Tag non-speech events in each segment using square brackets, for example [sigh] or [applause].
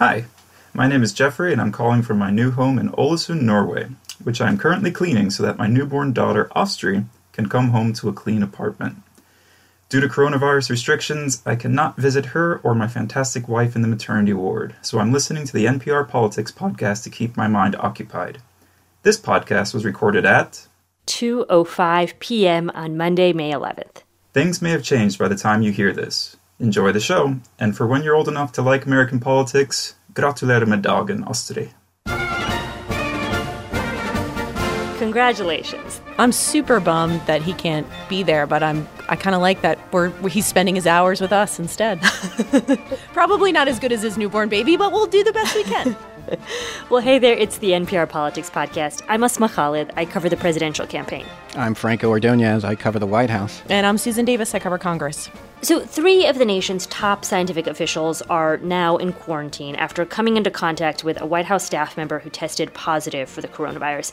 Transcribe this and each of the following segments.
Hi, my name is Jeffrey, and I'm calling from my new home in Ålesund, Norway, which I am currently cleaning so that my newborn daughter, Astrid, can come home to a clean apartment. Due to coronavirus restrictions, I cannot visit her or my fantastic wife in the maternity ward, so I'm listening to the NPR Politics podcast to keep my mind occupied. This podcast was recorded at 2:05 p.m. on Monday, May 11th. Things may have changed by the time you hear this. Enjoy the show, and for when you're old enough to like American politics, gratulerer med dagen, Astrid. Congratulations. I'm super bummed that he can't be there, but I'm I kind of like that we're, he's spending his hours with us instead. [laughs] Probably not as good as his newborn baby, but we'll do the best we can. [laughs] well, hey there, it's the NPR Politics Podcast. I'm Asma Khalid. I cover the presidential campaign. I'm Franco Ordoñez. I cover the White House. And I'm Susan Davis. I cover Congress. So, three of the nation's top scientific officials are now in quarantine after coming into contact with a White House staff member who tested positive for the coronavirus.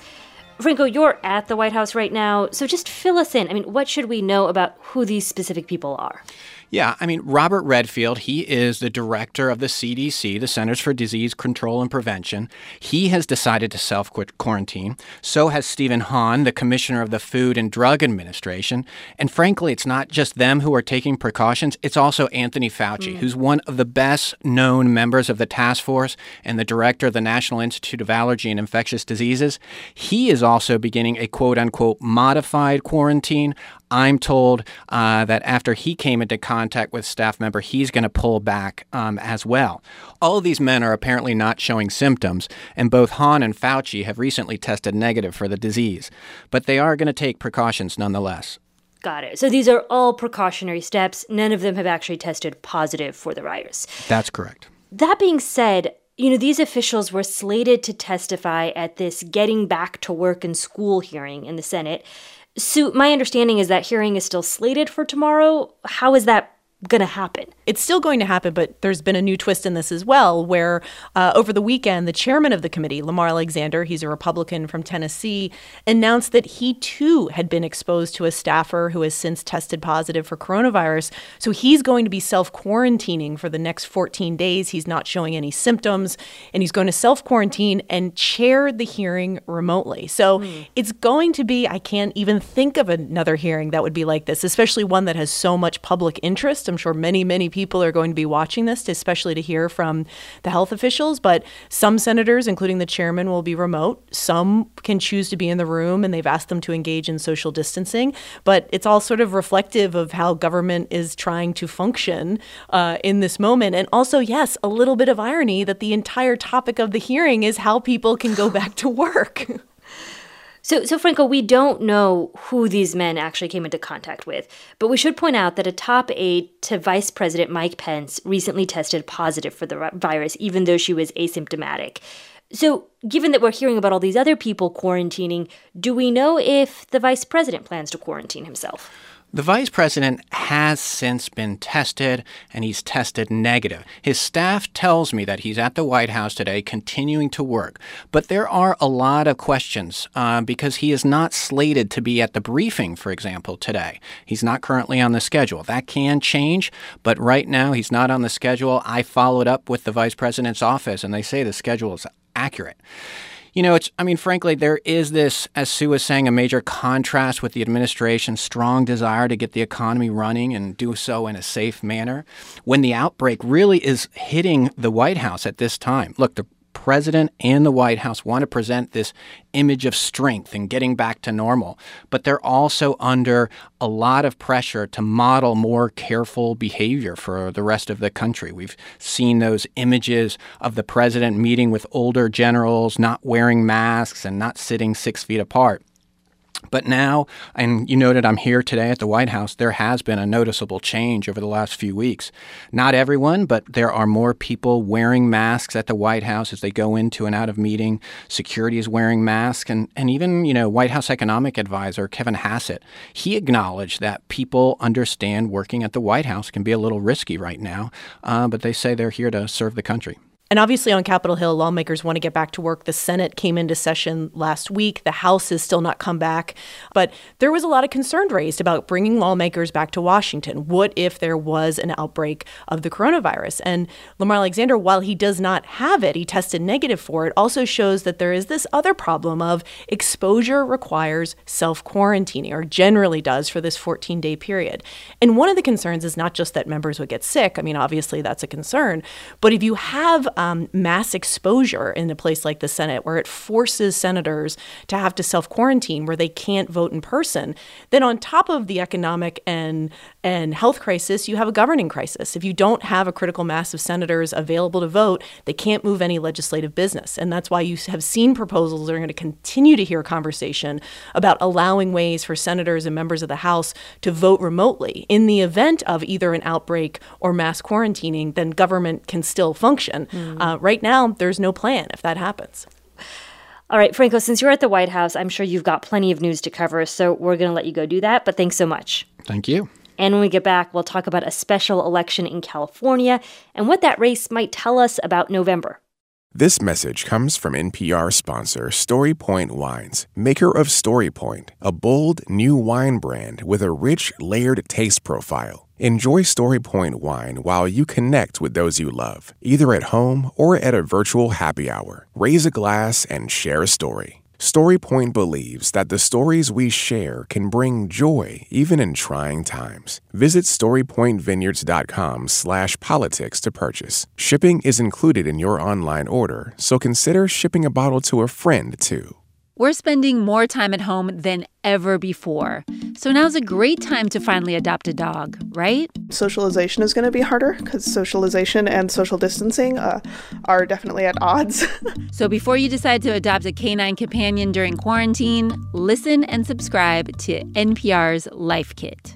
Franco, you're at the White House right now, so just fill us in. I mean, what should we know about who these specific people are? Yeah, I mean, Robert Redfield, he is the director of the CDC, the Centers for Disease Control and Prevention. He has decided to self quarantine. So has Stephen Hahn, the commissioner of the Food and Drug Administration. And frankly, it's not just them who are taking precautions, it's also Anthony Fauci, mm. who's one of the best known members of the task force and the director of the National Institute of Allergy and Infectious Diseases. He is also beginning a quote unquote modified quarantine. I'm told uh, that after he came into contact with staff member, he's going to pull back um, as well. All of these men are apparently not showing symptoms, and both Hahn and Fauci have recently tested negative for the disease, but they are going to take precautions nonetheless. Got it. So these are all precautionary steps. None of them have actually tested positive for the virus. That's correct. That being said, you know, these officials were slated to testify at this getting back to work and school hearing in the Senate. So, my understanding is that hearing is still slated for tomorrow. How is that going to happen. It's still going to happen, but there's been a new twist in this as well, where uh, over the weekend, the chairman of the committee, Lamar Alexander, he's a Republican from Tennessee, announced that he too had been exposed to a staffer who has since tested positive for coronavirus. So he's going to be self quarantining for the next 14 days. He's not showing any symptoms, and he's going to self quarantine and chair the hearing remotely. So mm. it's going to be, I can't even think of another hearing that would be like this, especially one that has so much public interest. I'm sure many, many people are going to be watching this, especially to hear from the health officials. But some senators, including the chairman, will be remote. Some can choose to be in the room, and they've asked them to engage in social distancing. But it's all sort of reflective of how government is trying to function uh, in this moment. And also, yes, a little bit of irony that the entire topic of the hearing is how people can go back to work. [laughs] So, so Franco, we don't know who these men actually came into contact with, but we should point out that a top aide to Vice President Mike Pence recently tested positive for the virus, even though she was asymptomatic. So, given that we're hearing about all these other people quarantining, do we know if the vice president plans to quarantine himself? The vice president has since been tested and he's tested negative. His staff tells me that he's at the White House today continuing to work. But there are a lot of questions uh, because he is not slated to be at the briefing, for example, today. He's not currently on the schedule. That can change, but right now he's not on the schedule. I followed up with the vice president's office and they say the schedule is accurate. You know, it's, I mean, frankly, there is this, as Sue was saying, a major contrast with the administration's strong desire to get the economy running and do so in a safe manner when the outbreak really is hitting the White House at this time. Look, the president and the White House want to present this image of strength and getting back to normal, but they're also under a lot of pressure to model more careful behavior for the rest of the country. We've seen those images of the president meeting with older generals, not wearing masks and not sitting six feet apart. But now, and you noted I'm here today at the White House, there has been a noticeable change over the last few weeks. Not everyone, but there are more people wearing masks at the White House as they go into and out of meeting. Security is wearing masks. And, and even, you know, White House economic advisor Kevin Hassett, he acknowledged that people understand working at the White House can be a little risky right now, uh, but they say they're here to serve the country. And obviously, on Capitol Hill, lawmakers want to get back to work. The Senate came into session last week. The House has still not come back. But there was a lot of concern raised about bringing lawmakers back to Washington. What if there was an outbreak of the coronavirus? And Lamar Alexander, while he does not have it, he tested negative for it, also shows that there is this other problem of exposure requires self quarantining, or generally does for this 14 day period. And one of the concerns is not just that members would get sick. I mean, obviously, that's a concern. But if you have um, mass exposure in a place like the Senate, where it forces senators to have to self quarantine, where they can't vote in person, then on top of the economic and and health crisis, you have a governing crisis. If you don't have a critical mass of senators available to vote, they can't move any legislative business, and that's why you have seen proposals that are going to continue to hear conversation about allowing ways for senators and members of the House to vote remotely in the event of either an outbreak or mass quarantining. Then government can still function. Mm. Mm. Uh, right now, there's no plan if that happens. All right, Franco, since you're at the White House, I'm sure you've got plenty of news to cover, so we're going to let you go do that. But thanks so much. Thank you. And when we get back, we'll talk about a special election in California and what that race might tell us about November. This message comes from NPR sponsor StoryPoint Wines, maker of StoryPoint, a bold new wine brand with a rich, layered taste profile. Enjoy StoryPoint wine while you connect with those you love, either at home or at a virtual happy hour. Raise a glass and share a story. StoryPoint believes that the stories we share can bring joy even in trying times. Visit storypointvineyards.com/politics to purchase. Shipping is included in your online order, so consider shipping a bottle to a friend too. We're spending more time at home than ever before. So now's a great time to finally adopt a dog, right? Socialization is going to be harder because socialization and social distancing uh, are definitely at odds. [laughs] so before you decide to adopt a canine companion during quarantine, listen and subscribe to NPR's Life Kit.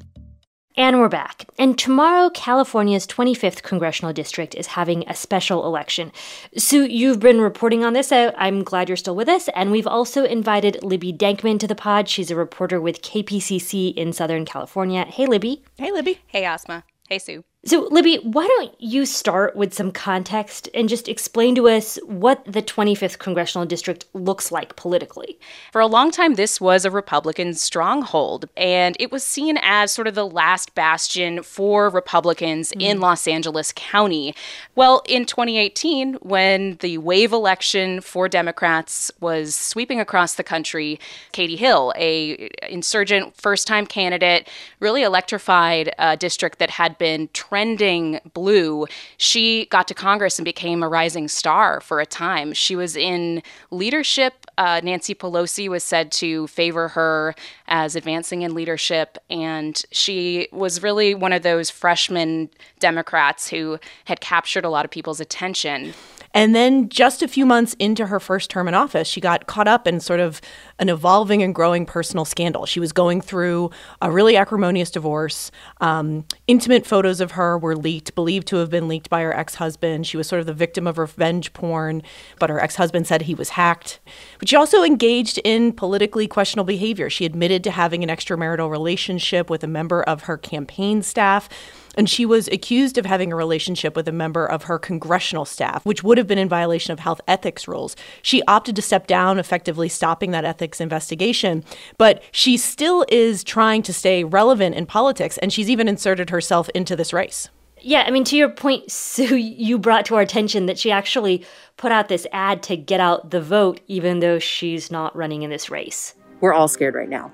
And we're back. And tomorrow, California's 25th congressional district is having a special election. Sue, you've been reporting on this. I'm glad you're still with us. And we've also invited Libby Denkmann to the pod. She's a reporter with KPCC in Southern California. Hey, Libby. Hey, Libby. Hey, Asma. Hey, Sue. So, Libby, why don't you start with some context and just explain to us what the 25th congressional district looks like politically? For a long time, this was a Republican stronghold, and it was seen as sort of the last bastion for Republicans mm. in Los Angeles County. Well, in 2018, when the wave election for Democrats was sweeping across the country, Katie Hill, a insurgent first-time candidate, really electrified a district that had been trending blue, she got to Congress and became a rising star for a time. She was in leadership. Uh, Nancy Pelosi was said to favor her as advancing in leadership, and she was really one of those freshman Democrats who had captured a lot of people's attention. And then just a few months into her first term in office, she got caught up in sort of an evolving and growing personal scandal. She was going through a really acrimonious divorce. Um, intimate photos of her were leaked, believed to have been leaked by her ex husband. She was sort of the victim of revenge porn, but her ex husband said he was hacked. But she also engaged in politically questionable behavior. She admitted to having an extramarital relationship with a member of her campaign staff and she was accused of having a relationship with a member of her congressional staff, which would have been in violation of health ethics rules. She opted to step down, effectively stopping that ethics investigation, but she still is trying to stay relevant in politics, and she's even inserted herself into this race. Yeah, I mean, to your point, Sue, you brought to our attention that she actually put out this ad to get out the vote, even though she's not running in this race. We're all scared right now.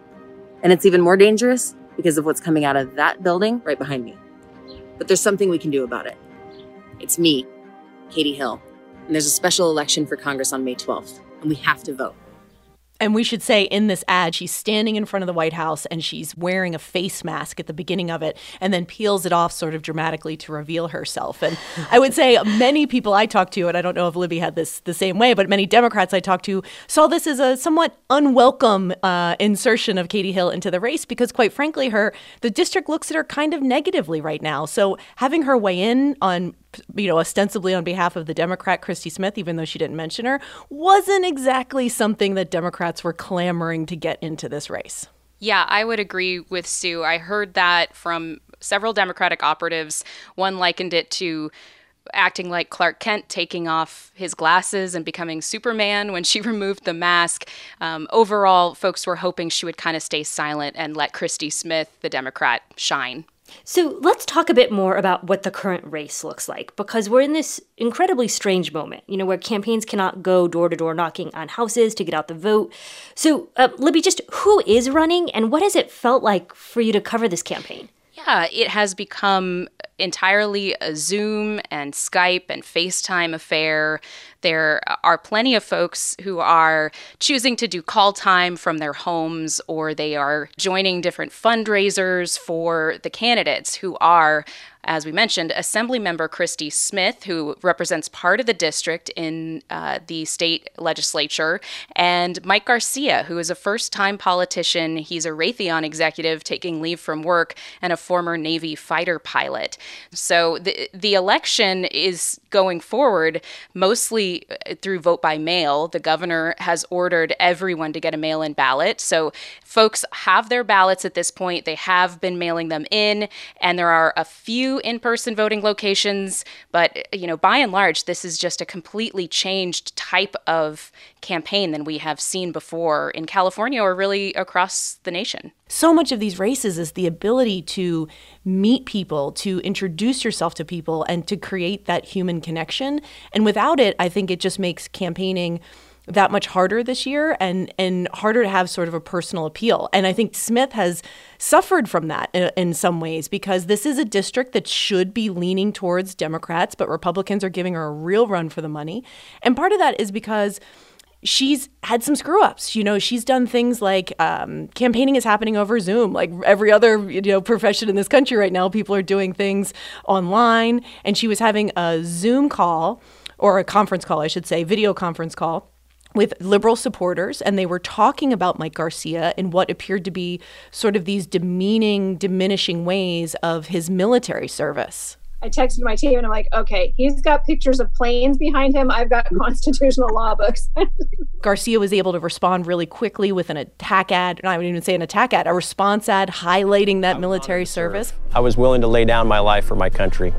And it's even more dangerous because of what's coming out of that building right behind me. But there's something we can do about it. It's me, Katie Hill, and there's a special election for Congress on May 12th, and we have to vote. And we should say in this ad, she's standing in front of the White House and she's wearing a face mask at the beginning of it and then peels it off sort of dramatically to reveal herself. And [laughs] I would say many people I talked to, and I don't know if Libby had this the same way, but many Democrats I talked to saw this as a somewhat unwelcome uh, insertion of Katie Hill into the race because, quite frankly, her the district looks at her kind of negatively right now. So having her weigh in on you know, ostensibly on behalf of the Democrat Christy Smith, even though she didn't mention her, wasn't exactly something that Democrats were clamoring to get into this race. Yeah, I would agree with Sue. I heard that from several Democratic operatives. One likened it to acting like Clark Kent, taking off his glasses and becoming Superman when she [laughs] removed the mask. Um, overall, folks were hoping she would kind of stay silent and let Christy Smith, the Democrat, shine. So let's talk a bit more about what the current race looks like because we're in this incredibly strange moment, you know, where campaigns cannot go door to door knocking on houses to get out the vote. So, uh, Libby, just who is running and what has it felt like for you to cover this campaign? Yeah, it has become entirely a Zoom and Skype and FaceTime affair. There are plenty of folks who are choosing to do call time from their homes or they are joining different fundraisers for the candidates who are as we mentioned, Assemblymember Christy Smith, who represents part of the district in uh, the state legislature, and Mike Garcia, who is a first time politician. He's a Raytheon executive taking leave from work and a former Navy fighter pilot. So the, the election is going forward mostly uh, through vote by mail. The governor has ordered everyone to get a mail in ballot. So folks have their ballots at this point. They have been mailing them in, and there are a few in-person voting locations, but you know, by and large, this is just a completely changed type of campaign than we have seen before in California or really across the nation. So much of these races is the ability to meet people, to introduce yourself to people, and to create that human connection. And without it, I think it just makes campaigning that much harder this year and and harder to have sort of a personal appeal. And I think Smith has suffered from that in, in, some ways because this is a district that should be leaning towards Democrats, but Republicans are giving her a real run for the money. And part of that is because she's had some screw ups. You know, she's done things like um, campaigning is happening over Zoom, like every other you know profession in this country right now. People are doing things online, and she was having a Zoom call or a conference call, I should say, video conference call with liberal supporters, and they were talking about Mike Garcia in what appeared to be sort of these demeaning, diminishing ways of his military service. I texted my team and I'm like, okay, he's got pictures of planes behind him. I've got [laughs] constitutional law books. [laughs] Garcia was able to respond really quickly with an attack ad. and I wouldn't even say an attack ad, a response ad highlighting that military service. I was willing to lay down my life for my country.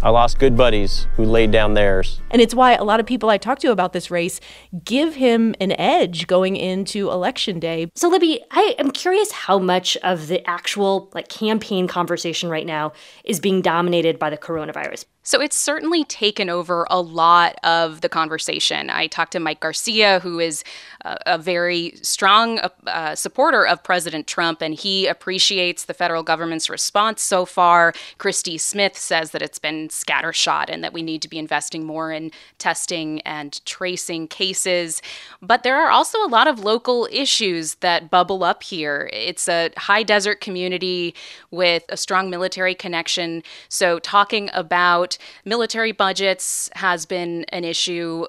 I lost good buddies who laid down theirs. And it's why a lot of people I talk to about this race give him an edge going into election day. So Libby, I am curious how much of the actual like campaign conversation right now is being dominated by the coronavirus. So it's certainly taken over a lot of the conversation. I talked to Mike Garcia, who is a, a very strong uh, uh, supporter of President Trump, and he appreciates the federal government's response so far. Christy Smith says that it's been scattershot and that we need to be investing more in testing and tracing cases. But there are also a lot of local issues that bubble up here. It's a high desert community with a strong military connection. So talking about military budgets has been an issue.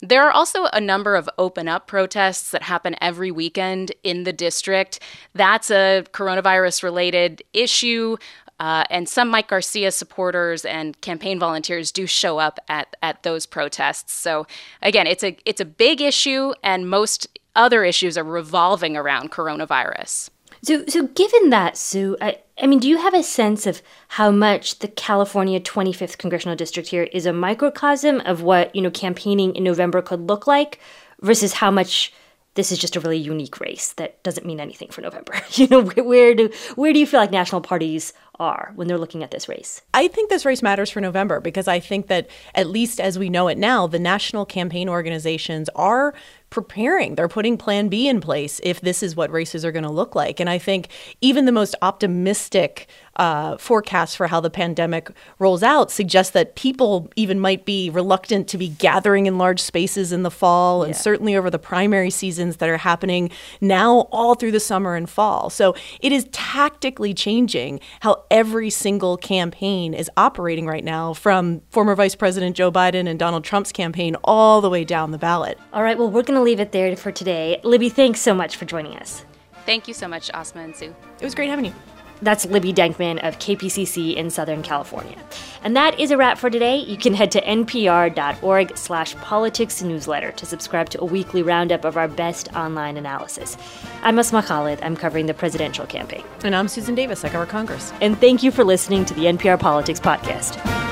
There are also a number of open up protests that happen every weekend in the district. That's a coronavirus related issue. Uh, and some Mike Garcia supporters and campaign volunteers do show up at, at those protests. So again, it's a it's a big issue, and most other issues are revolving around coronavirus. So, so given that, Sue, I mean, do you have a sense of how much the California 25th congressional district here is a microcosm of what you know campaigning in November could look like, versus how much this is just a really unique race that doesn't mean anything for November? [laughs] You know, where do where do you feel like national parties are when they're looking at this race? I think this race matters for November because I think that, at least as we know it now, the national campaign organizations are preparing. They're putting plan B in place if this is what races are going to look like. And I think even the most optimistic uh, forecasts for how the pandemic rolls out suggest that people even might be reluctant to be gathering in large spaces in the fall and certainly over the primary seasons that are happening now all through the summer and fall. So it is tactically changing how every single campaign is operating right now from former Vice President Joe Biden and Donald Trump's campaign all the way down the ballot. All right, well, we're going to leave it there for today. Libby, thanks so much for joining us. Thank you so much, Asma and Sue. It was great having you. That's Libby Denkmann of KPCC in Southern California. And that is a wrap for today. You can head to npr.org slash politics newsletter to subscribe to a weekly roundup of our best online analysis. I'm Asma Khalid. I'm covering the presidential campaign. And I'm Susan Davis. I cover Congress. And thank you for listening to the NPR Politics Podcast.